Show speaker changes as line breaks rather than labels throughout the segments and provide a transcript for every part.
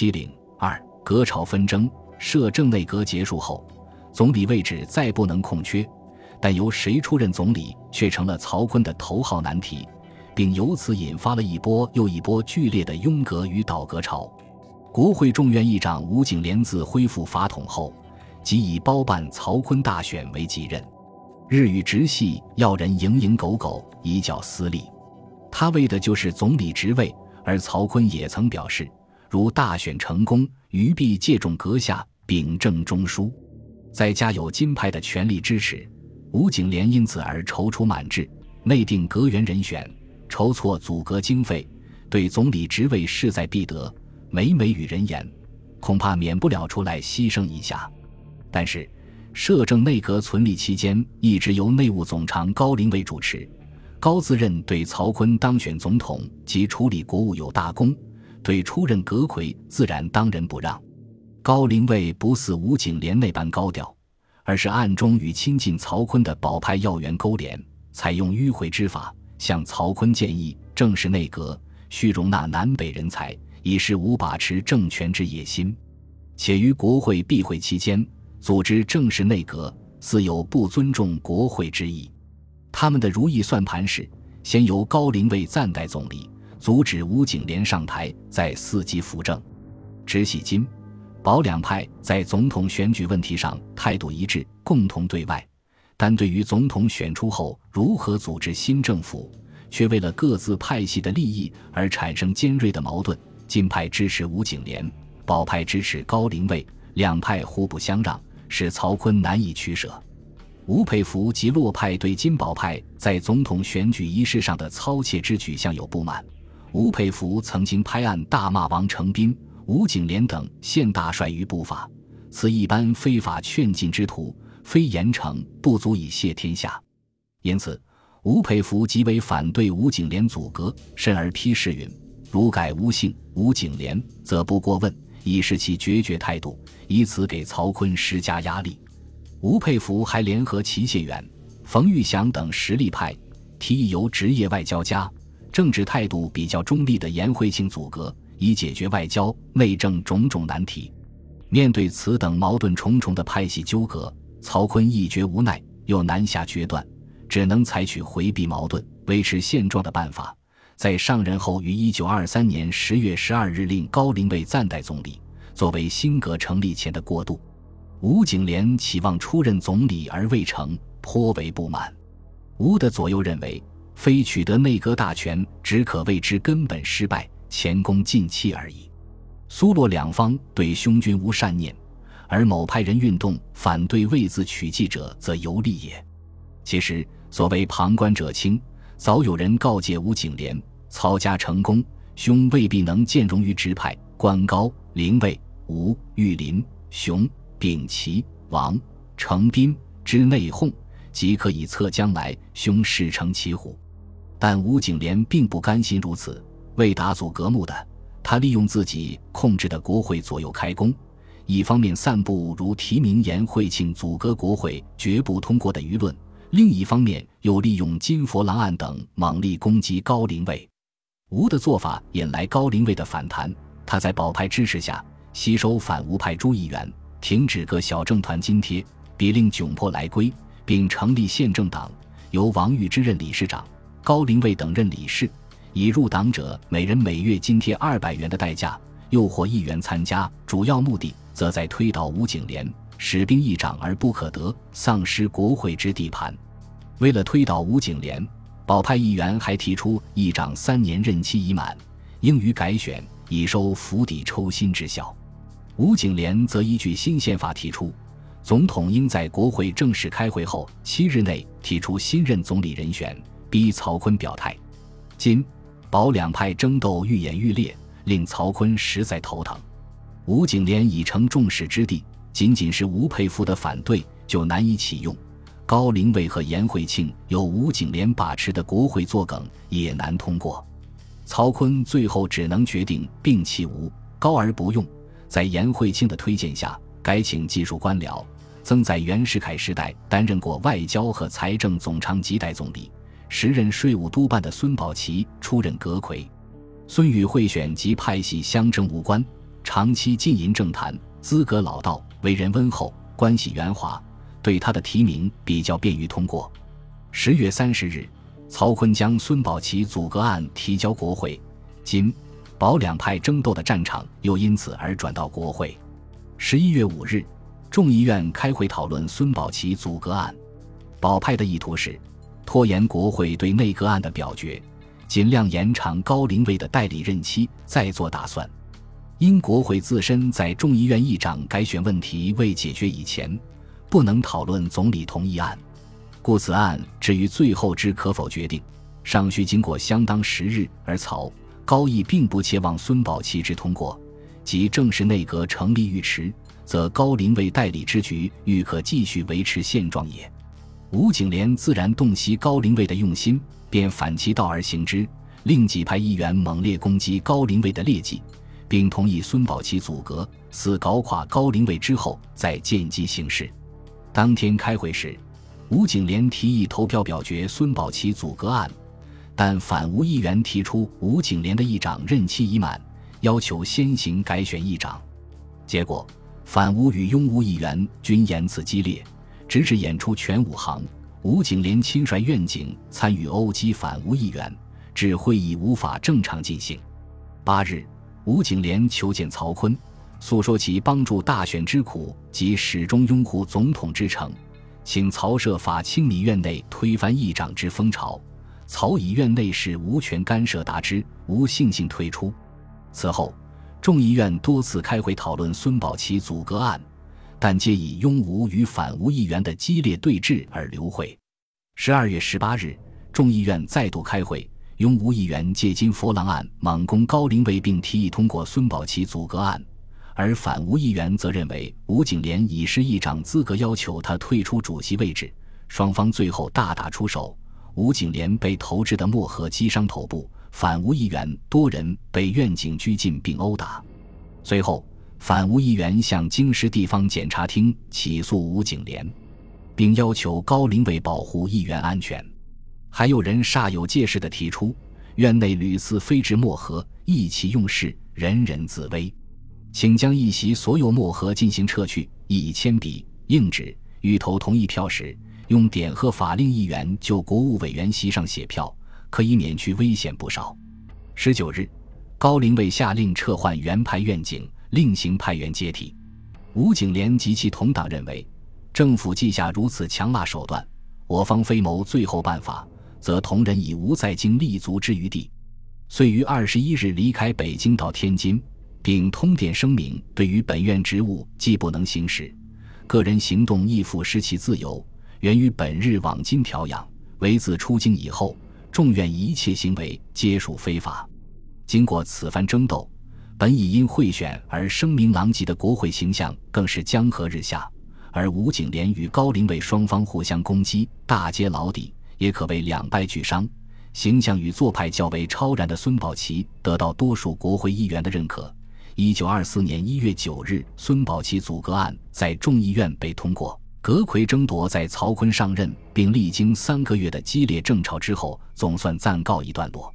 七零二隔朝纷争，摄政内阁结束后，总理位置再不能空缺，但由谁出任总理却成了曹锟的头号难题，并由此引发了一波又一波剧烈的拥革与倒革潮。国会众院议长吴景莲自恢复法统后，即以包办曹锟大选为己任，日与直系要人蝇营狗苟，以较私利。他为的就是总理职位，而曹锟也曾表示，如大选成功，余必借重阁下秉政中枢。再加有金派的全力支持，吴景莲因此而踌躇满志，内定阁员人选，筹措组阁经费，对总理职位势在必得，每每与人言，恐怕免不了出来牺牲一下。但是，摄政内阁存立期间，一直由内务总长高龄卫主持。高自认对曹锟当选总统及处理国务有大功，对出任阁魁自然当仁不让。高龄卫不似吴景莲那般高调，而是暗中与亲近曹锟的保派要员勾连，采用迂回之法，向曹锟建议正式内阁，需容纳南北人才，以示无把持政权之野心。且于国会闭会期间组织正式内阁，似有不尊重国会之意。他们的如意算盘是，先由高龄卫暂代总理，阻止吴景莲上台，在伺机扶正。直系金、保两派在总统选举问题上态度一致，共同对外；但对于总统选出后如何组织新政府，却为了各自派系的利益而产生尖锐的矛盾。金派支持吴景莲，保派支持高龄卫，两派互不相让，使曹锟难以取舍。吴佩孚及洛派对金宝派在总统选举仪式上的操切之举向有不满。吴佩孚曾经拍案大骂王承斌、吴景莲等现大帅于不法，此一般非法劝进之徒，非严惩不足以谢天下。因此，吴佩孚极为反对吴景莲阻隔，甚而批示云：“如改吴姓吴景莲，则不过问，以示其决绝态度，以此给曹锟施加压力。”吴佩孚还联合齐燮远、冯玉祥等实力派，提议由职业外交家、政治态度比较中立的颜惠庆组阁，以解决外交、内政种种难题。面对此等矛盾重重的派系纠葛，曹锟一觉无奈，又难下决断，只能采取回避矛盾、维持现状的办法。在上任后，于一九二三年十月十二日令高龄卫暂代总理，作为新阁成立前的过渡。吴景莲期望出任总理而未成，颇为不满。吴的左右认为，非取得内阁大权，只可谓之根本失败，前功尽弃而已。苏洛两方对兄君无善念，而某派人运动反对位自取继者，则尤利也。其实所谓旁观者清，早有人告诫吴景莲：曹家成功，兄未必能兼容于直派。官高、临位、吴、玉林、雄。秉齐、王成斌之内讧，即可以测将来兄事成骑虎。但吴景莲并不甘心如此，为打阻隔幕的，他利用自己控制的国会左右开弓，一方面散布如提名颜惠庆阻隔国会绝不通过的舆论，另一方面又利用金佛郎案等猛力攻击高龄卫。吴的做法引来高龄卫的反弹，他在保派支持下吸收反吴派诸议员。停止各小政团津贴，别令窘迫来归，并成立宪政党，由王玉之任理事长，高龄卫等任理事，以入党者每人每月津贴二百元的代价诱惑议员参加。主要目的则在推倒吴景莲，使兵议长而不可得，丧失国会之地盘。为了推倒吴景莲，保派议员还提出议长三年任期已满，应予改选，以收釜底抽薪之效。吴景莲则依据新宪法提出，总统应在国会正式开会后七日内提出新任总理人选，逼曹锟表态。今、保两派争斗愈演愈烈，令曹锟实在头疼。吴景莲已成众矢之的，仅仅是吴佩孚的反对就难以启用。高龄卫和颜惠庆由吴景莲把持的国会作梗，也难通过。曹锟最后只能决定摒弃吴高而不用。在颜惠庆的推荐下，改请技术官僚，曾在袁世凯时代担任过外交和财政总长及代总理，时任税务督办的孙宝琦出任阁魁。孙与贿选及派系相争无关，长期浸淫政坛，资格老道，为人温厚，关系圆滑，对他的提名比较便于通过。十月三十日，曹锟将孙宝琦阻隔案提交国会，金、保两派争斗的战场又因此而转到国会。十一月五日，众议院开会讨论孙宝琦阻隔案，保派的意图是拖延国会对内阁案的表决，尽量延长高龄位的代理任期，再做打算。因国会自身在众议院议长改选问题未解决以前，不能讨论总理同意案。故此案至于最后之可否决定，尚需经过相当时日。而曹高义并不切望孙宝琦之通过，即正式内阁成立欲迟，则高龄为代理之局欲可继续维持现状也。吴景莲自然洞悉高龄卫的用心，便反其道而行之，令几派议员猛烈攻击高龄卫的劣迹，并同意孙宝琦阻隔，似搞垮高龄卫之后再见机行事。当天开会时。吴景莲提议投票表决孙宝琦阻隔案，但反吴议员提出吴景莲的议长任期已满，要求先行改选议长。结果，反吴与拥吴议员均言辞激烈，直至演出全武行。吴景莲亲率院警参与殴击反吴议员，致会议无法正常进行。八日，吴景莲求见曹锟，诉说其帮助大选之苦及始终拥护总统之诚。请曹设法清理院内推翻议长之风潮，曹以院内事无权干涉答之，无悻悻退出。此后，众议院多次开会讨论孙宝琦阻隔案，但皆以拥吴与反吴议员的激烈对峙而流会。十二月十八日，众议院再度开会，拥吴议员借金佛郎案猛攻高龄卫，并提议通过孙宝琦阻隔案。而反吴议员则认为吴景莲已失议长资格，要求他退出主席位置。双方最后大打出手，吴景莲被投掷的墨盒击伤头部，反吴议员多人被院警拘禁并殴打。随后，反吴议员向京师地方检察厅起诉吴景莲，并要求高龄卫保护议员安全。还有人煞有介事地提出，院内屡次飞掷墨盒，意气用事，人人自危。请将一席所有墨盒进行撤去，以铅笔、硬纸欲投同意票时，用点和法令议员就国务委员席上写票，可以免去危险不少。十九日，高龄卫下令撤换原派院警，另行派员接替。吴景莲及其同党认为，政府记下如此强辣手段，我方非谋最后办法，则同仁已无在京立足之余地，遂于二十一日离开北京到天津。并通电声明，对于本院职务既不能行使，个人行动亦复失其自由，源于本日往京调养。唯自出京以后，众院一切行为皆属非法。经过此番争斗，本已因贿选而声名狼藉的国会形象更是江河日下。而吴景莲与高龄卫双方互相攻击，大揭老底，也可谓两败俱伤。形象与做派较为超然的孙宝琦得到多数国会议员的认可。一九二四年一月九日，孙宝琦阻隔案在众议院被通过。阁魁争夺在曹锟上任并历经三个月的激烈争吵之后，总算暂告一段落。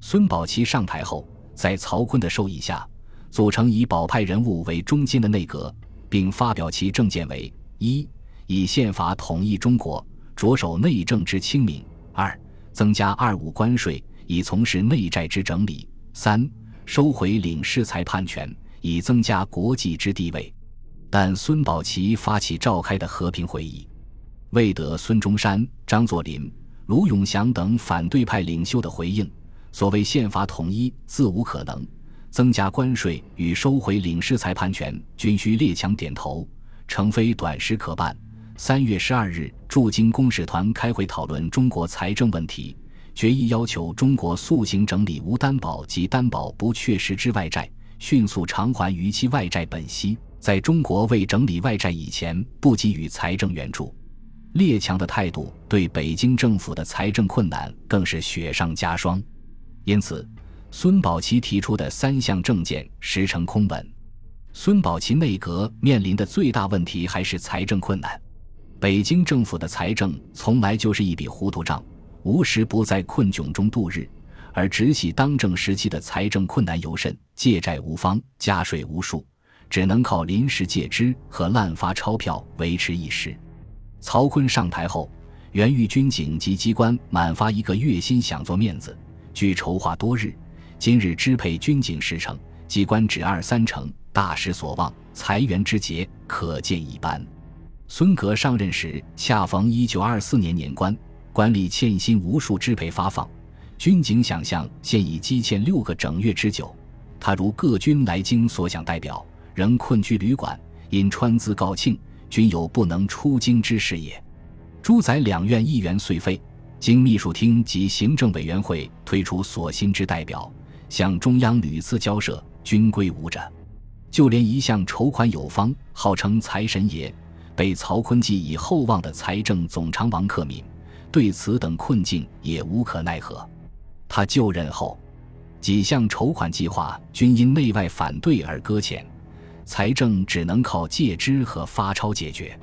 孙宝琦上台后，在曹锟的授意下，组成以保派人物为中间的内阁，并发表其政见为：一、以宪法统一中国，着手内政之清明；二、增加二五关税，以从事内债之整理；三。收回领事裁判权，以增加国际之地位。但孙宝琦发起召开的和平会议，未得孙中山、张作霖、卢永祥等反对派领袖的回应。所谓宪法统一，自无可能；增加关税与收回领事裁判权，均需列强点头，诚非短时可办。三月十二日，驻京公使团开会讨论中国财政问题。决议要求中国速行整理无担保及担保不确实之外债，迅速偿还逾期外债本息。在中国未整理外债以前，不给予财政援助。列强的态度对北京政府的财政困难更是雪上加霜。因此，孙宝琦提出的三项政见实成空文。孙宝琦内阁面临的最大问题还是财政困难。北京政府的财政从来就是一笔糊涂账。无时不在困窘中度日，而直系当政时期的财政困难尤甚，借债无方，加税无数，只能靠临时借支和滥发钞票维持一时。曹锟上台后，原豫军警及机关满发一个月薪，想做面子，据筹划多日，今日支配军警十成，机关只二三成，大失所望，裁员之节可见一斑。孙革上任时，恰逢一九二四年年关，官吏欠薪无数，支配发放。军警想象现已积欠六个整月之久。他如各军来京所想代表，仍困居旅馆，因川资告罄，均有不能出京之事也。诸宰两院议员遂废，经秘书厅及行政委员会推出所心之代表，向中央屡次交涉，均归无着。就连一向筹款有方、号称财神爷。被曹锟寄以厚望的财政总长王克敏，对此等困境也无可奈何。他就任后，几项筹款计划均因内外反对而搁浅，财政只能靠借支和发钞解决。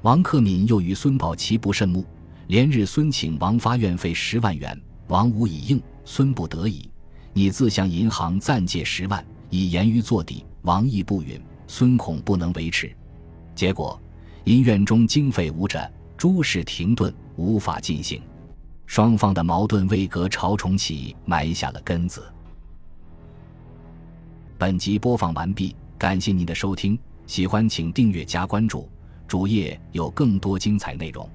王克敏又与孙宝琦不甚睦，连日孙请王发院费十万元，王无以应，孙不得已，你自向银行暂借十万，以言于作抵。王亦不允，孙恐不能维持，结果。因院中经费无着，诸事停顿，无法进行，双方的矛盾为革朝重启埋下了根子。本集播放完毕，感谢您的收听，喜欢请订阅加关注，主页有更多精彩内容。